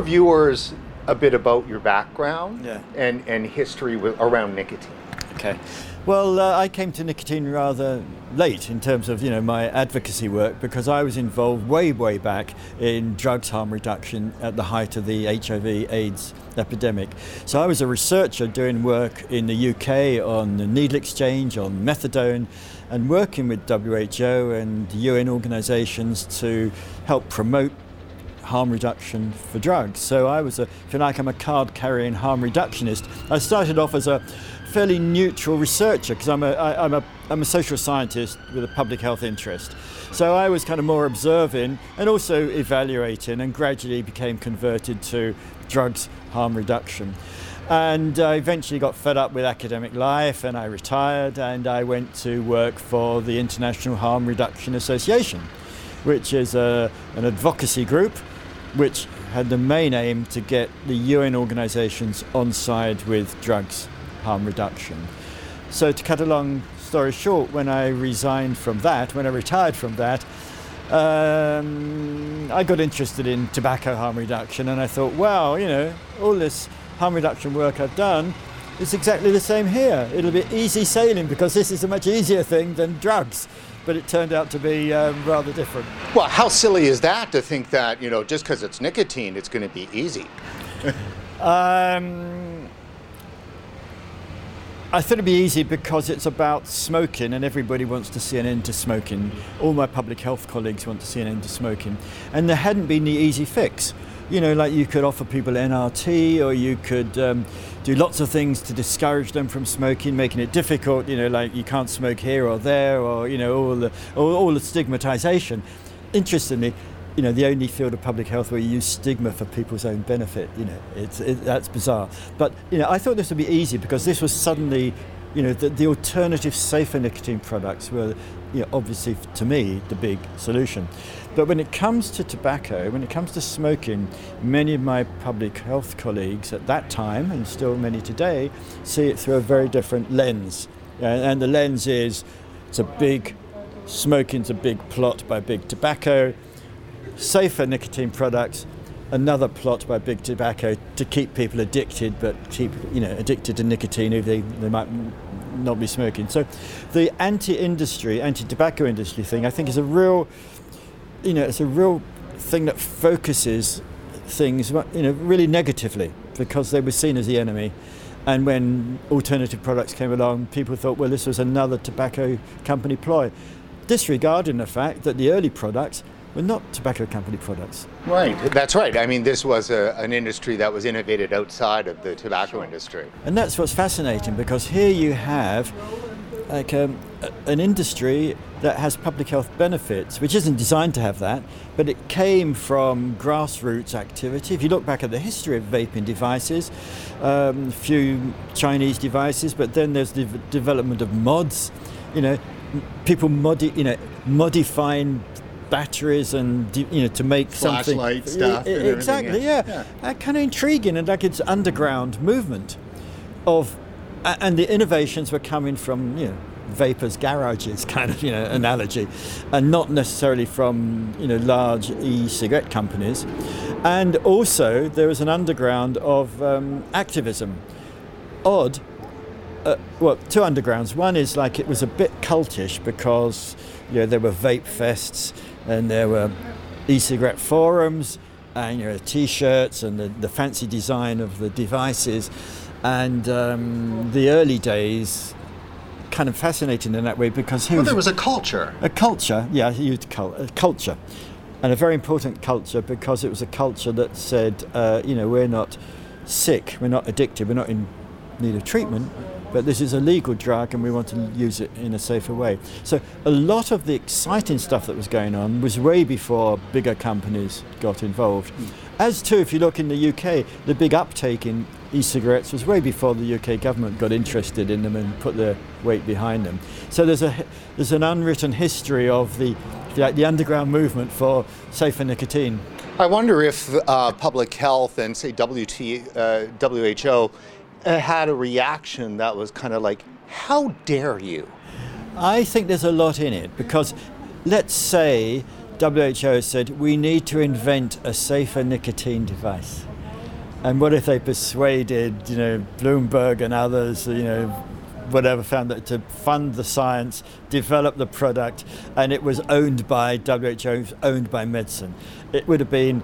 our viewers a bit about your background Yeah. and, and history with, around nicotine. Okay. Well, uh, I came to nicotine rather late in terms of you know my advocacy work because I was involved way way back in drugs harm reduction at the height of the HIV/AIDS epidemic. So I was a researcher doing work in the UK on the needle exchange, on methadone, and working with WHO and UN organisations to help promote harm reduction for drugs. So I was a, if you like, I'm a card carrying harm reductionist. I started off as a fairly neutral researcher because I'm a, I, I'm a, I'm a social scientist with a public health interest. So I was kind of more observing and also evaluating and gradually became converted to drugs harm reduction. And I eventually got fed up with academic life and I retired and I went to work for the International Harm Reduction Association which is a, an advocacy group which had the main aim to get the UN organisations on side with drugs harm reduction. So to cut a long story short, when I resigned from that, when I retired from that, um, I got interested in tobacco harm reduction and I thought, wow, you know, all this harm reduction work I've done is exactly the same here. It'll be easy sailing because this is a much easier thing than drugs. But it turned out to be um, rather different. Well, how silly is that to think that, you know, just because it's nicotine, it's going to be easy? Um, I thought it'd be easy because it's about smoking and everybody wants to see an end to smoking. All my public health colleagues want to see an end to smoking. And there hadn't been the easy fix. You know, like you could offer people NRT or you could um, do lots of things to discourage them from smoking, making it difficult, you know, like you can't smoke here or there or, you know, all the, all, all the stigmatization. Interestingly, you know, the only field of public health where you use stigma for people's own benefit. You know, it's it, that's bizarre. But you know, I thought this would be easy because this was suddenly, you know, the, the alternative safer nicotine products were, you know, obviously to me the big solution. But when it comes to tobacco, when it comes to smoking, many of my public health colleagues at that time, and still many today, see it through a very different lens. And, the lens is, it's a big, smoking's a big plot by big tobacco safer nicotine products, another plot by big tobacco to keep people addicted, but keep you know addicted to nicotine if they, they might not be smoking. So the anti-industry, anti-tobacco industry thing, I think is a real, you know, it's a real thing that focuses things, you know, really negatively because they were seen as the enemy. And when alternative products came along, people thought, well, this was another tobacco company ploy, disregarding the fact that the early products were not tobacco company products. Right, that's right. I mean, this was a, an industry that was innovated outside of the tobacco industry. And that's what's fascinating because here you have like um, an industry that has public health benefits, which isn't designed to have that, but it came from grassroots activity. If you look back at the history of vaping devices, um, a few Chinese devices, but then there's the development of mods. You know, people modi- you know, modifying batteries and you know to make something Flashlight stuff and exactly yeah. yeah, Yeah. Uh, kind of intriguing and like it's underground movement of and the innovations were coming from you know vapers garages kind of you know analogy and not necessarily from you know large e-cigarette companies and also there was an underground of um, activism odd uh, well, two undergrounds. One is like it was a bit cultish because you know there were vape fests and there were e-cigarette forums and you know t-shirts and the, the fancy design of the devices. And um, the early days kind of fascinating in that way because Well, there was a culture. a culture, yeah, used cul- a culture, and a very important culture because it was a culture that said, uh, you know, we're not sick, we're not addicted, we're not in need of treatment, but this is a legal drug and we want to use it in a safer way. So a lot of the exciting stuff that was going on was way before bigger companies got involved. As too, if you look in the UK, the big uptake in e-cigarettes was way before the UK government got interested in them and put their weight behind them. So there's a there's an unwritten history of the the, the underground movement for safer nicotine. I wonder if uh, public health and, say, WT, uh, WHO Uh, had a reaction that was kind of like, how dare you? I think there's a lot in it because let's say WHO said we need to invent a safer nicotine device. And what if they persuaded, you know, Bloomberg and others, you know, whatever, found that to fund the science, develop the product, and it was owned by WHO, owned by medicine? It would have been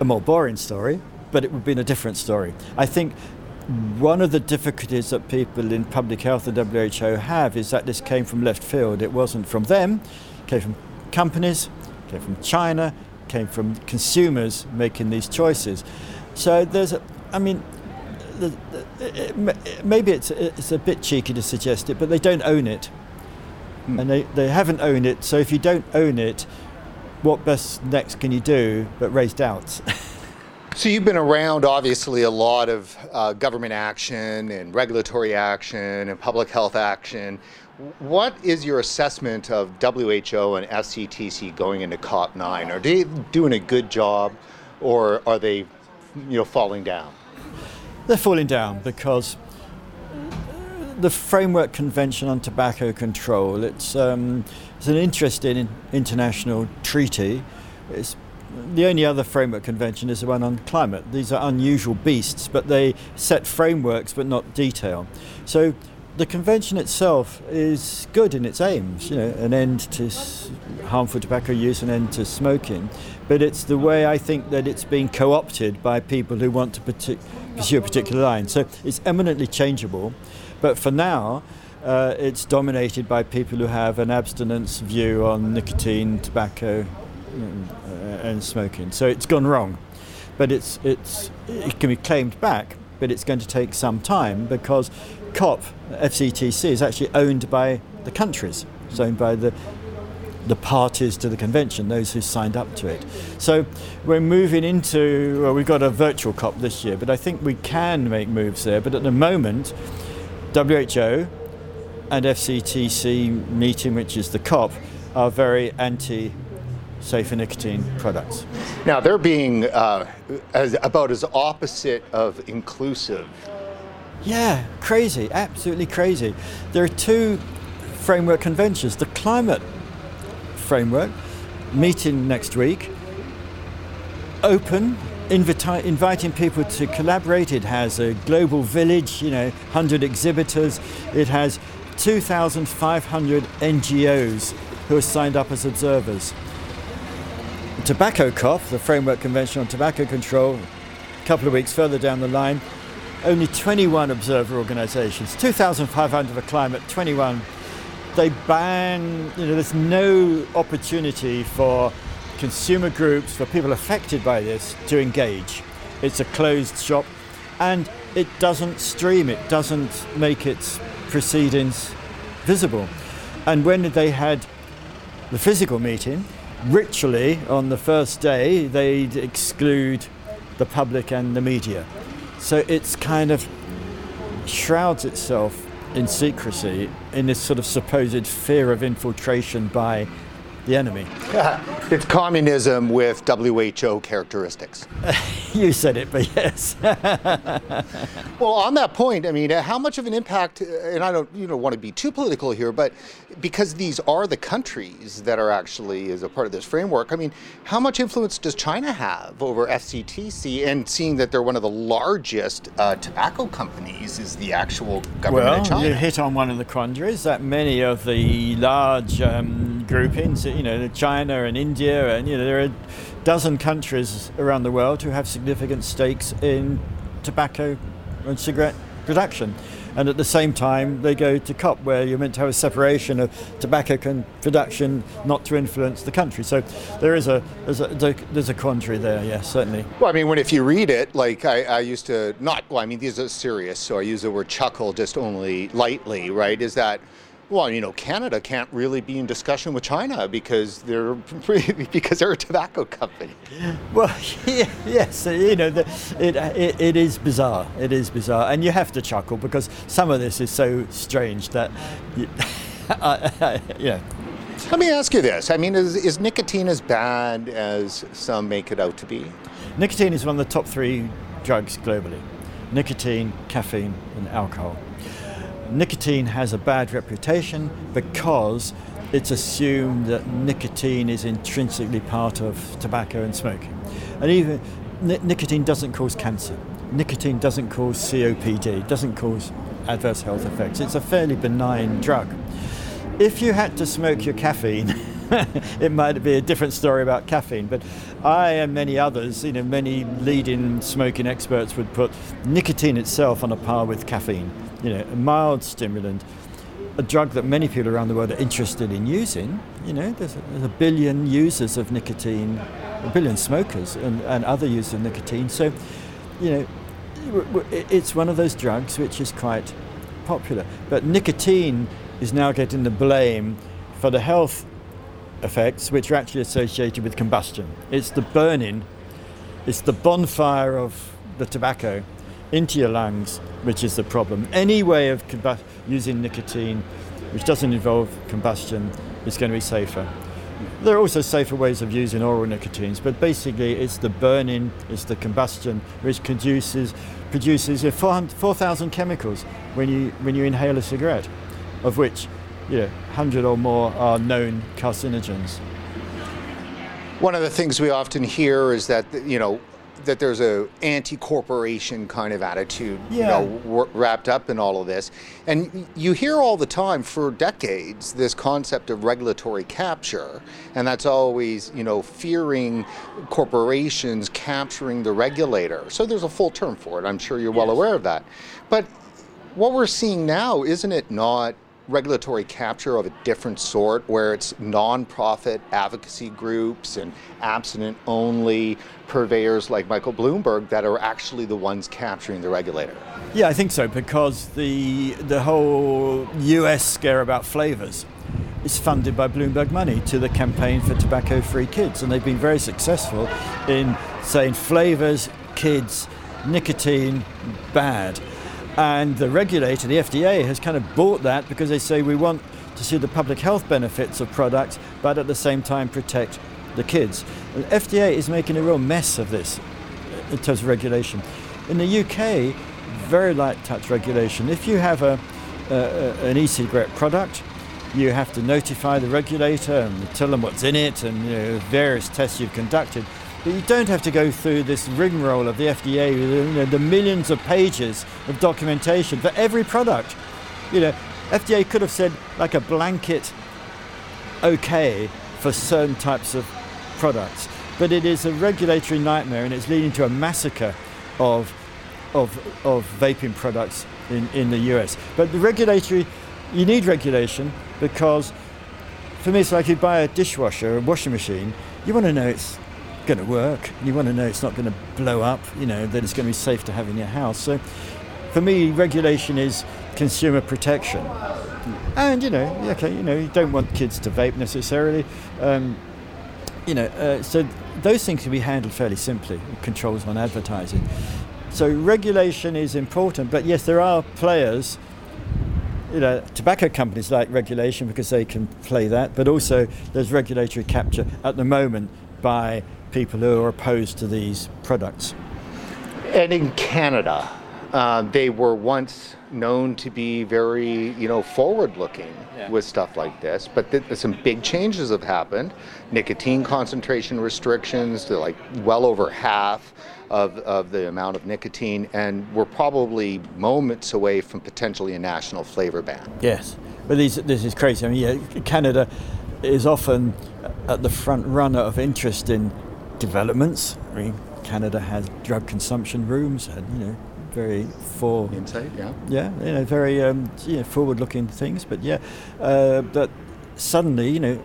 a more boring story, but it would have been a different story. I think one of the difficulties that people in public health and WHO have is that this came from left field. It wasn't from them, it came from companies, it came from China, it came from consumers making these choices. So there's, a, I mean, the, the, it, maybe it's, it's a bit cheeky to suggest it, but they don't own it. Hmm. And they, they haven't owned it, so if you don't own it, what best next can you do but raise doubts? So you've been around, obviously, a lot of uh, government action and regulatory action and public health action. What is your assessment of WHO and FCTC going into COP9? Are they doing a good job, or are they, you know, falling down? They're falling down because the Framework Convention on Tobacco Control. It's um, it's an interesting international treaty. It's the only other framework convention is the one on climate. These are unusual beasts, but they set frameworks but not detail. So the convention itself is good in its aims, you know, an end to harmful tobacco use, an end to smoking. But it's the way I think that it's being co opted by people who want to pursue a particular line. So it's eminently changeable. But for now, uh, it's dominated by people who have an abstinence view on nicotine, tobacco, uh, and smoking. So it's gone wrong, but it's it's it can be claimed back, but it's going to take some time because COP FCTC is actually owned by the countries. It's owned by the the parties to the convention, those who signed up to it. So we're moving into, well, we've got a virtual COP this year, but I think we can make moves there. But at the moment, WHO and FCTC meeting, which is the COP, are very anti safer nicotine products. Now, they're being uh, as, about as opposite of inclusive. Yeah, crazy, absolutely crazy. There are two framework conventions. The climate framework, meeting next week, open, invita- inviting people to collaborate. It has a global village, you know, 100 exhibitors. It has 2,500 NGOs who are signed up as observers. Tobacco COP, the Framework Convention on Tobacco Control, a couple of weeks further down the line, only 21 observer organisations, 2,500 for climate, 21. They ban, you know, there's no opportunity for consumer groups, for people affected by this to engage. It's a closed shop and it doesn't stream, it doesn't make its proceedings visible. And when they had the physical meeting, ritually on the first day they'd exclude the public and the media. So it's kind of shrouds itself in secrecy in this sort of supposed fear of infiltration by the enemy. it's communism with WHO characteristics. you said it, but yes. well, on that point, I mean, how much of an impact, and I don't you know, want to be too political here, but because these are the countries that are actually as a part of this framework, I mean, how much influence does China have over FCTC? And seeing that they're one of the largest uh, tobacco companies, is the actual government well, of China? Well, you hit on one of the quandaries that many of the large um, groupings, you know, China and India, and you know, there are a dozen countries around the world who have significant stakes in tobacco and cigarette production. And at the same time, they go to COP, where you're meant to have a separation of tobacco production, not to influence the country. So there is a there's a there's a quandary there. Yes, certainly. Well, I mean, when if you read it, like I, I used to not. Well, I mean, these are serious, so I use the word chuckle just only lightly. Right? Is that well, you know, Canada can't really be in discussion with China because they're because they're a tobacco company. Well, yeah, yes, you know, the, it, it, it is bizarre. It is bizarre, and you have to chuckle because some of this is so strange that, you, yeah. Let me ask you this: I mean, is, is nicotine as bad as some make it out to be? Nicotine is one of the top three drugs globally. Nicotine, caffeine, and alcohol nicotine has a bad reputation because it's assumed that nicotine is intrinsically part of tobacco and smoking. And even nicotine doesn't cause cancer. nicotine doesn't cause COPD, doesn't cause adverse health effects. It's a fairly benign drug. If you had to smoke your caffeine, it might be a different story about caffeine, but I and many others, you know, many leading smoking experts would put nicotine itself on a par with caffeine. You know, a mild stimulant, a drug that many people around the world are interested in using. You know, there's a, there's a billion users of nicotine, a billion smokers and, and other users of nicotine. So, you know, it's one of those drugs which is quite popular. But nicotine is now getting the blame for the health effects which are actually associated with combustion. It's the burning, it's the bonfire of the tobacco into your lungs which is the problem. Any way of using nicotine which doesn't involve combustion is going to be safer. There are also safer ways of using oral nicotines, but basically it's the burning, it's the combustion which produces produces 4,000 chemicals when you when you inhale a cigarette, of which you know, 100 or more are known carcinogens. One of the things we often hear is that you know that there's a anti-corporation kind of attitude, yeah. you know, wrapped up in all of this. And you hear all the time for decades this concept of regulatory capture, and that's always, you know, fearing corporations capturing the regulator. So there's a full term for it. I'm sure you're well aware of that. But what we're seeing now, isn't it not regulatory capture of a different sort where it's nonprofit advocacy groups and abstinent only purveyors like Michael Bloomberg that are actually the ones capturing the regulator. Yeah, I think so because the the whole US scare about flavors is funded by Bloomberg money to the campaign for tobacco free kids and they've been very successful in saying flavors kids nicotine bad and the regulator, the FDA, has kind of bought that because they say we want to see the public health benefits of products, but at the same time protect the kids. And FDA is making a real mess of this in terms of regulation. In the UK, very light touch regulation. If you have a, a, an e-cigarette product, you have to notify the regulator and tell them what's in it and you know, various tests you've conducted. But you don't have to go through this rigmarole of the FDA, you know, the millions of pages of documentation for every product. You know, FDA could have said like a blanket okay for certain types of products, but it is a regulatory nightmare and it's leading to a massacre of of, of vaping products in, in the US. But the regulatory, you need regulation because for me, it's like you buy a dishwasher, a washing machine, you want to know it's going to work. You want to know it's not going to blow up, you know, that it's going to be safe to have in your house. So for me, regulation is consumer protection. And, you know, okay, you know, you don't want kids to vape necessarily. Um, you know, uh, so those things can be handled fairly simply, controls on advertising. So regulation is important, but yes, there are players you know, tobacco companies like regulation because they can play that, but also there's regulatory capture at the moment by people who are opposed to these products. And in Canada, uh, they were once known to be very, you know, forward-looking yeah. with stuff like this. But th- some big changes have happened. Nicotine concentration restrictions to like well over half of, of the amount of nicotine, and we're probably moments away from potentially a national flavor ban. Yes, but these, this is crazy. I mean, yeah, Canada is often at the front runner of interest in developments. I mean, Canada has drug consumption rooms and, you know, very for insight, yeah, yeah, you know, very um, you know, forward-looking things. But yeah, uh, but suddenly, you know,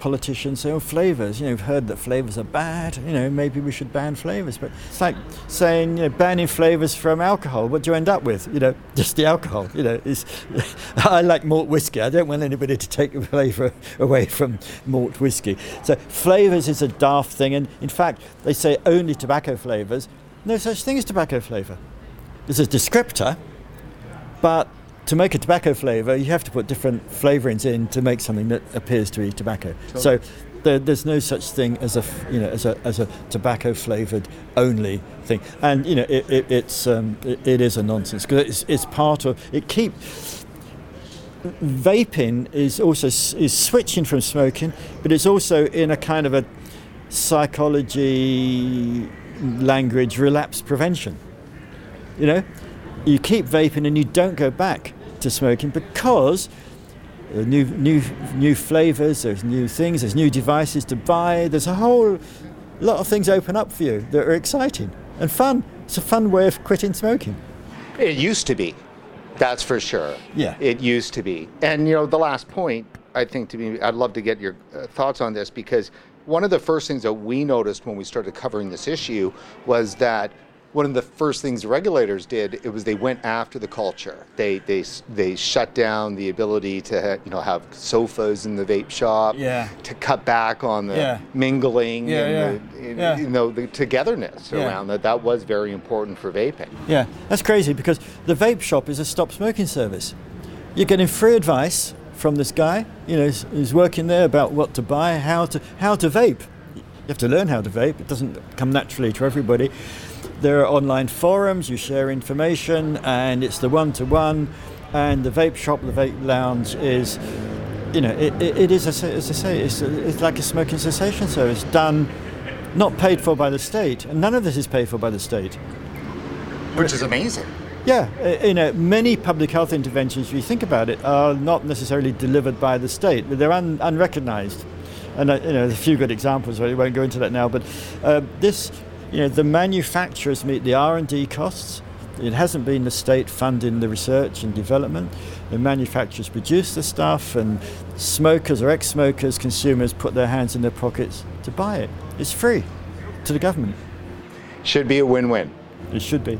politicians say, oh, flavors, you know, we've heard that flavors are bad, you know, maybe we should ban flavors. But it's like saying, you know, banning flavors from alcohol. What do you end up with? You know, just the alcohol. You know, is I like malt whiskey. I don't want anybody to take the flavor away from malt whiskey. So flavors is a daft thing. And in fact, they say only tobacco flavors. No such thing as tobacco flavor. There's a descriptor, but to make a tobacco flavour, you have to put different flavourings in to make something that appears to be tobacco. So there, there's no such thing as a you know as a as a tobacco flavoured only thing, and you know it, it it's um, it, it is a nonsense because it's, it's part of it keep vaping is also is switching from smoking, but it's also in a kind of a psychology language relapse prevention. You know, you keep vaping and you don't go back to smoking because new new new flavors, there's new things, there's new devices to buy. There's a whole lot of things open up for you that are exciting and fun. It's a fun way of quitting smoking. It used to be. That's for sure. Yeah. It used to be. And you know, the last point, I think to me, I'd love to get your uh, thoughts on this because one of the first things that we noticed when we started covering this issue was that one of the first things regulators did it was they went after the culture. They they they shut down the ability to you know have sofas in the vape shop. Yeah. To cut back on the Yeah. mingling Yeah, and yeah, the, yeah. you know the togetherness around that. That was very important for vaping. Yeah, that's crazy because the vape shop is a stop smoking service. You're getting free advice from this guy, you know, who's- who's working there about what to buy, how to how to vape. You have to learn how to vape. It doesn't come naturally to everybody. There are online forums. You share information, and it's the one-to-one. And the vape shop, the vape lounge, is, you know, it, it, it is as I say, it's, it's like a smoking cessation service done, not paid for by the state, and none of this is paid for by the state. Which is amazing. Yeah, uh, you know, many public health interventions, if you think about it, are not necessarily delivered by the state, but they're un- unrecognised. And uh, you know, there's a few good examples. I won't go into that now, but uh, this, you know, the manufacturers meet the R&D costs. It hasn't been the state funding the research and development. The manufacturers produce the stuff, and smokers or ex-smokers, consumers, put their hands in their pockets to buy it. It's free to the government. Should be a win-win. It should be.